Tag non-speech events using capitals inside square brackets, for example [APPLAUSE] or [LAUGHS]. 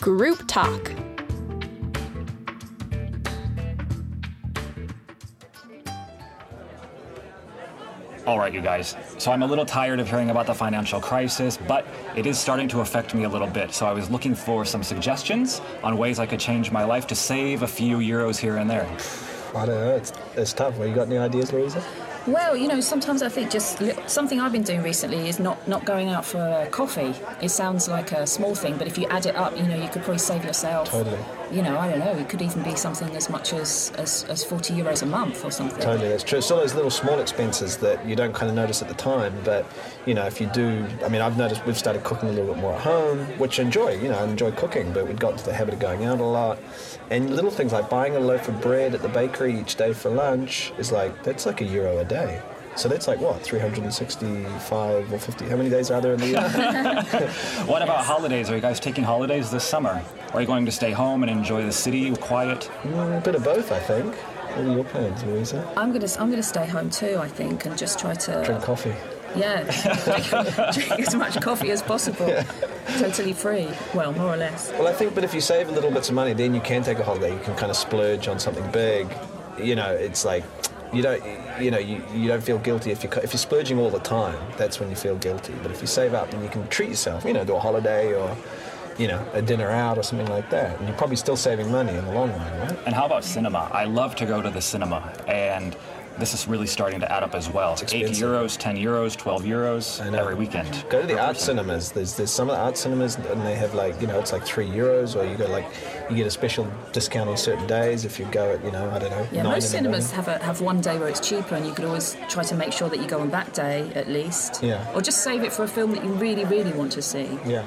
Group Talk. All right, you guys. So I'm a little tired of hearing about the financial crisis, but it is starting to affect me a little bit. So I was looking for some suggestions on ways I could change my life to save a few euros here and there. I don't know. It's, it's tough. Well, you got any ideas, Louisa? Well, you know, sometimes I think just something I've been doing recently is not, not going out for coffee. It sounds like a small thing, but if you add it up, you know, you could probably save yourself. Totally. You know, I don't know. It could even be something as much as, as, as 40 euros a month or something. Totally, that's true. It's all those little small expenses that you don't kind of notice at the time, but you know, if you do, I mean, I've noticed we've started cooking a little bit more at home, which I enjoy. You know, I enjoy cooking, but we've got into the habit of going out a lot, and little things like buying a loaf of bread at the bakery each day for lunch is like that's like a euro a day. So that's like what 365 or 50. How many days are there in the year? [LAUGHS] [LAUGHS] What about holidays? Are you guys taking holidays this summer? Or are you going to stay home and enjoy the city quiet? Mm, a bit of both, I think. What are your plans, Louisa? I'm gonna I'm gonna stay home too, I think, and just try to Drink coffee. yeah drink, [LAUGHS] drink as much coffee as possible, totally free. Well, more or less. Well, I think, but if you save a little bits of money, then you can take a holiday. You can kind of splurge on something big. You know, it's like you don't, you know, you, you don't feel guilty if you if you're splurging all the time. That's when you feel guilty. But if you save up, then you can treat yourself. You know, do a holiday or, you know, a dinner out or something like that. And you're probably still saving money in the long run, right? And how about cinema? I love to go to the cinema, and this is really starting to add up as well. Eight euros, ten euros, twelve euros every weekend. Go to the art person. cinemas. There's there's some of the art cinemas, and they have like you know it's like three euros, or you go like you get a special discount on certain days if you go at you know I don't know. Yeah, nine most in cinemas morning. have a, have one day where it's cheaper, and you could always try to make sure that you go on that day at least. Yeah. Or just save it for a film that you really, really want to see. Yeah.